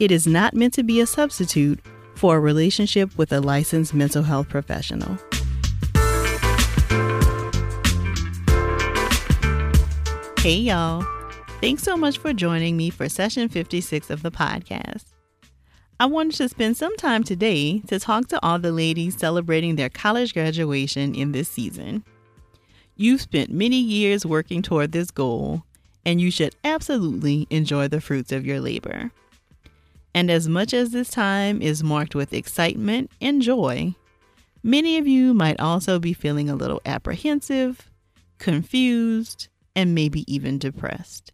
it is not meant to be a substitute for a relationship with a licensed mental health professional. Hey, y'all. Thanks so much for joining me for session 56 of the podcast. I wanted to spend some time today to talk to all the ladies celebrating their college graduation in this season. You've spent many years working toward this goal, and you should absolutely enjoy the fruits of your labor. And as much as this time is marked with excitement and joy, many of you might also be feeling a little apprehensive, confused, and maybe even depressed.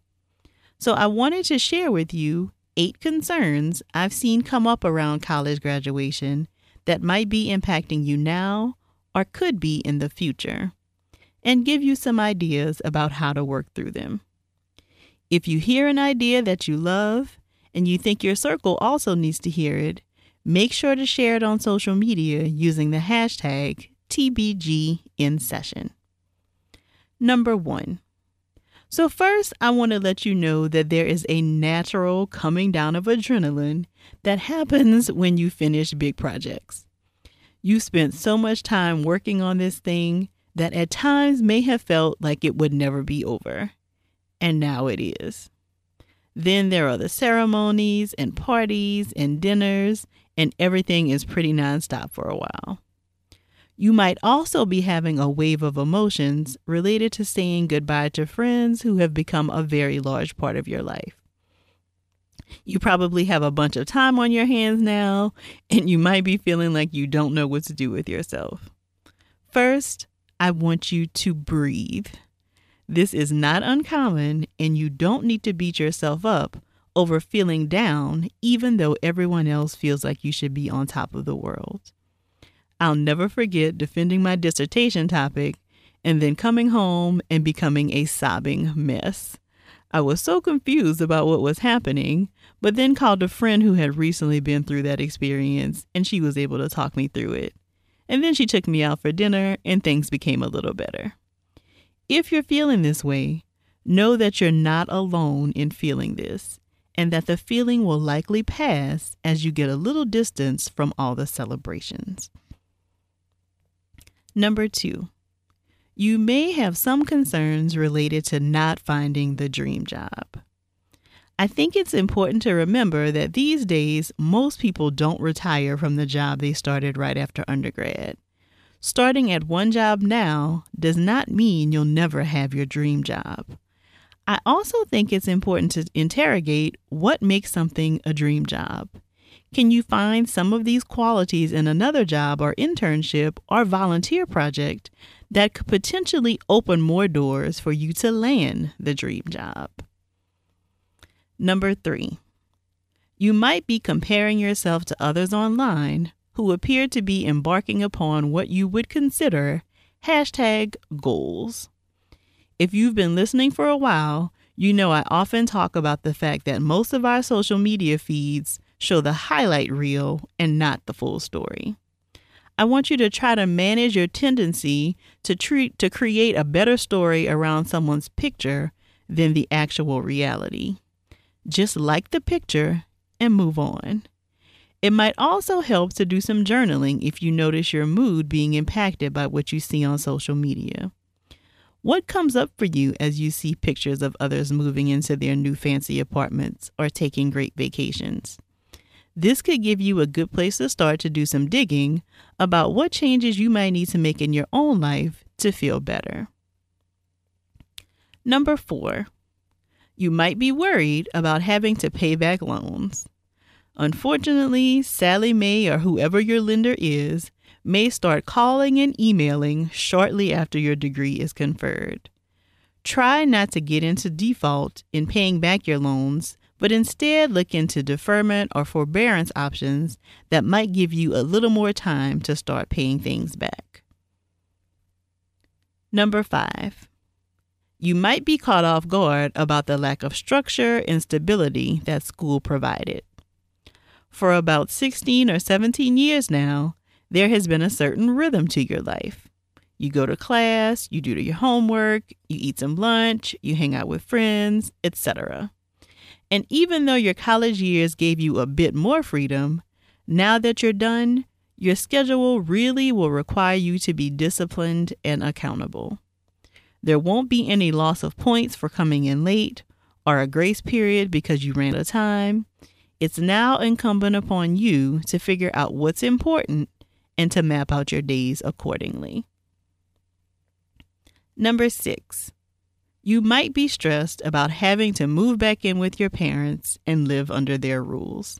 So I wanted to share with you eight concerns I've seen come up around college graduation that might be impacting you now or could be in the future, and give you some ideas about how to work through them. If you hear an idea that you love and you think your circle also needs to hear it, make sure to share it on social media using the hashtag TBGInSession. Number one. So, first, I want to let you know that there is a natural coming down of adrenaline that happens when you finish big projects. You spent so much time working on this thing that at times may have felt like it would never be over. And now it is. Then there are the ceremonies and parties and dinners, and everything is pretty nonstop for a while. You might also be having a wave of emotions related to saying goodbye to friends who have become a very large part of your life. You probably have a bunch of time on your hands now, and you might be feeling like you don't know what to do with yourself. First, I want you to breathe. This is not uncommon, and you don't need to beat yourself up over feeling down, even though everyone else feels like you should be on top of the world. I'll never forget defending my dissertation topic and then coming home and becoming a sobbing mess. I was so confused about what was happening, but then called a friend who had recently been through that experience, and she was able to talk me through it. And then she took me out for dinner, and things became a little better. If you're feeling this way, know that you're not alone in feeling this and that the feeling will likely pass as you get a little distance from all the celebrations. Number two, you may have some concerns related to not finding the dream job. I think it's important to remember that these days, most people don't retire from the job they started right after undergrad. Starting at one job now does not mean you'll never have your dream job. I also think it's important to interrogate what makes something a dream job. Can you find some of these qualities in another job or internship or volunteer project that could potentially open more doors for you to land the dream job? Number three, you might be comparing yourself to others online who appear to be embarking upon what you would consider hashtag goals. If you've been listening for a while, you know I often talk about the fact that most of our social media feeds show the highlight reel and not the full story. I want you to try to manage your tendency to treat to create a better story around someone's picture than the actual reality. Just like the picture and move on. It might also help to do some journaling if you notice your mood being impacted by what you see on social media. What comes up for you as you see pictures of others moving into their new fancy apartments or taking great vacations? This could give you a good place to start to do some digging about what changes you might need to make in your own life to feel better. Number four, you might be worried about having to pay back loans. Unfortunately, Sallie Mae or whoever your lender is may start calling and emailing shortly after your degree is conferred. Try not to get into default in paying back your loans but instead look into deferment or forbearance options that might give you a little more time to start paying things back. Number five, you might be caught off guard about the lack of structure and stability that school provided. For about 16 or 17 years now, there has been a certain rhythm to your life. You go to class, you do your homework, you eat some lunch, you hang out with friends, etc. And even though your college years gave you a bit more freedom, now that you're done, your schedule really will require you to be disciplined and accountable. There won't be any loss of points for coming in late or a grace period because you ran out of time. It's now incumbent upon you to figure out what's important and to map out your days accordingly. Number six, you might be stressed about having to move back in with your parents and live under their rules.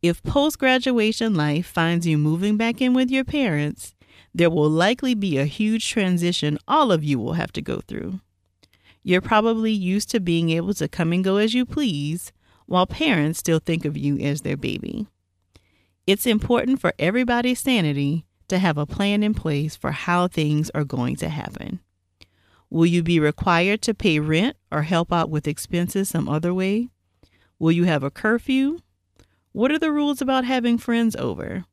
If post graduation life finds you moving back in with your parents, there will likely be a huge transition all of you will have to go through. You're probably used to being able to come and go as you please, while parents still think of you as their baby. It's important for everybody's sanity to have a plan in place for how things are going to happen. Will you be required to pay rent or help out with expenses some other way? Will you have a curfew? What are the rules about having friends over?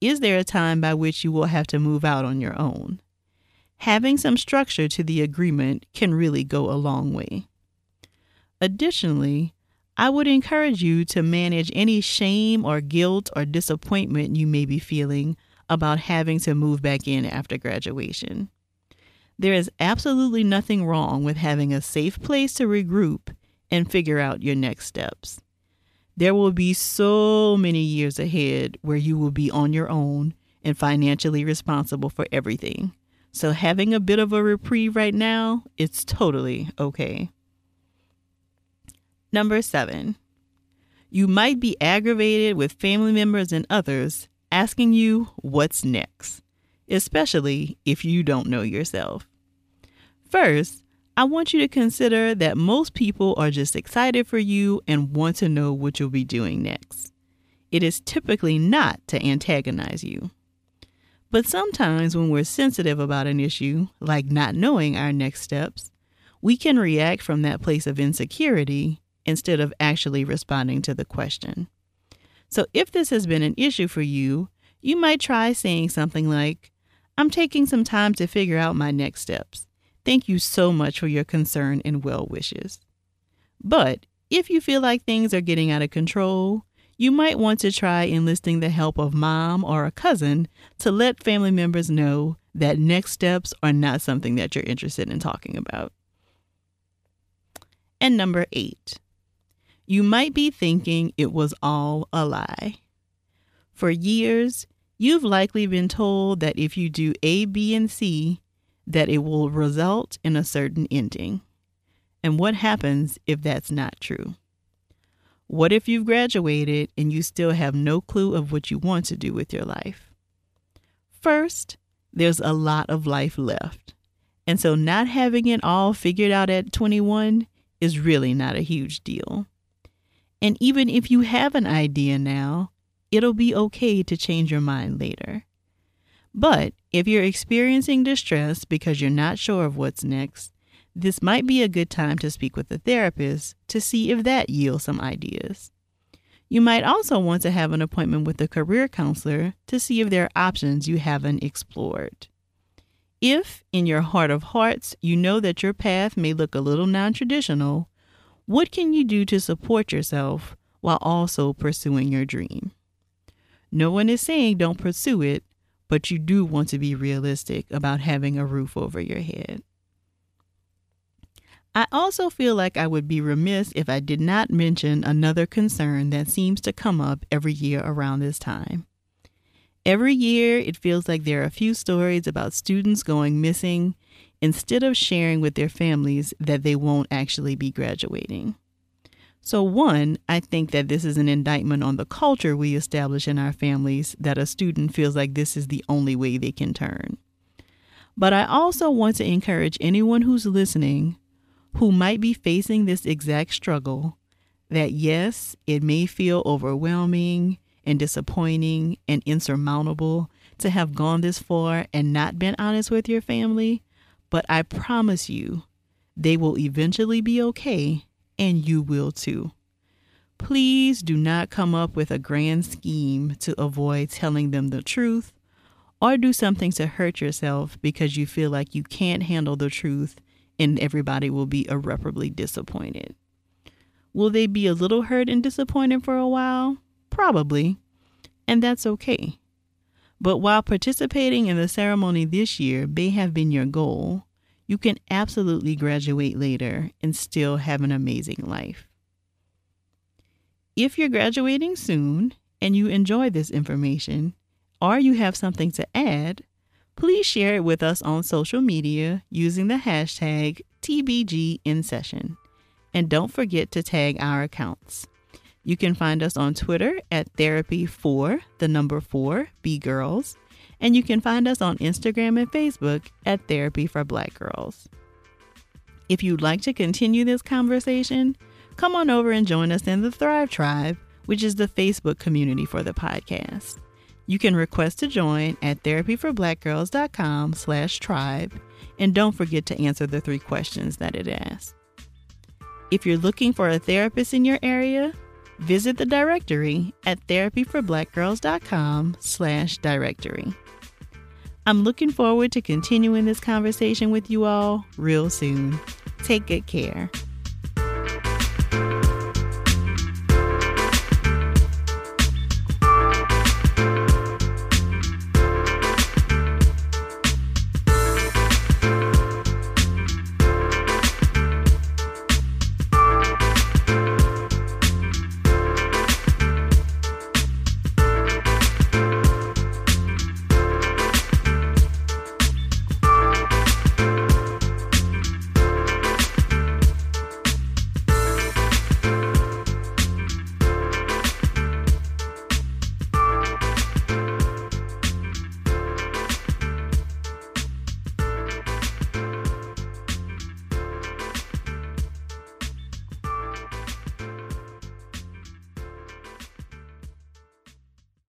Is there a time by which you will have to move out on your own? Having some structure to the agreement can really go a long way. Additionally, I would encourage you to manage any shame or guilt or disappointment you may be feeling about having to move back in after graduation. There is absolutely nothing wrong with having a safe place to regroup and figure out your next steps. There will be so many years ahead where you will be on your own and financially responsible for everything. So having a bit of a reprieve right now, it's totally okay. Number 7. You might be aggravated with family members and others asking you what's next, especially if you don't know yourself. First, I want you to consider that most people are just excited for you and want to know what you'll be doing next. It is typically not to antagonize you. But sometimes when we're sensitive about an issue, like not knowing our next steps, we can react from that place of insecurity instead of actually responding to the question. So if this has been an issue for you, you might try saying something like, I'm taking some time to figure out my next steps. Thank you so much for your concern and well wishes. But if you feel like things are getting out of control, you might want to try enlisting the help of mom or a cousin to let family members know that next steps are not something that you're interested in talking about. And number eight, you might be thinking it was all a lie. For years, you've likely been told that if you do A, B, and C, that it will result in a certain ending. And what happens if that's not true? What if you've graduated and you still have no clue of what you want to do with your life? First, there's a lot of life left. And so, not having it all figured out at 21 is really not a huge deal. And even if you have an idea now, it'll be okay to change your mind later. But if you're experiencing distress because you're not sure of what's next, this might be a good time to speak with a therapist to see if that yields some ideas. You might also want to have an appointment with a career counselor to see if there are options you haven't explored. If, in your heart of hearts, you know that your path may look a little non traditional, what can you do to support yourself while also pursuing your dream? No one is saying don't pursue it, but you do want to be realistic about having a roof over your head. I also feel like I would be remiss if I did not mention another concern that seems to come up every year around this time. Every year, it feels like there are a few stories about students going missing instead of sharing with their families that they won't actually be graduating. So, one, I think that this is an indictment on the culture we establish in our families that a student feels like this is the only way they can turn. But I also want to encourage anyone who's listening who might be facing this exact struggle that yes, it may feel overwhelming and disappointing and insurmountable to have gone this far and not been honest with your family, but I promise you, they will eventually be okay and you will too. Please do not come up with a grand scheme to avoid telling them the truth or do something to hurt yourself because you feel like you can't handle the truth and everybody will be irreparably disappointed. Will they be a little hurt and disappointed for a while? Probably. And that's okay. But while participating in the ceremony this year may have been your goal, you can absolutely graduate later and still have an amazing life. If you're graduating soon and you enjoy this information, or you have something to add, please share it with us on social media using the hashtag TBGInSession. And don't forget to tag our accounts. You can find us on Twitter at Therapy for the number four B Girls, and you can find us on Instagram and Facebook at Therapy for Black Girls. If you'd like to continue this conversation, come on over and join us in the Thrive Tribe, which is the Facebook community for the podcast. You can request to join at therapyforblackgirls.com slash tribe, and don't forget to answer the three questions that it asks. If you're looking for a therapist in your area, visit the directory at therapyforblackgirls.com slash directory. I'm looking forward to continuing this conversation with you all real soon. Take good care.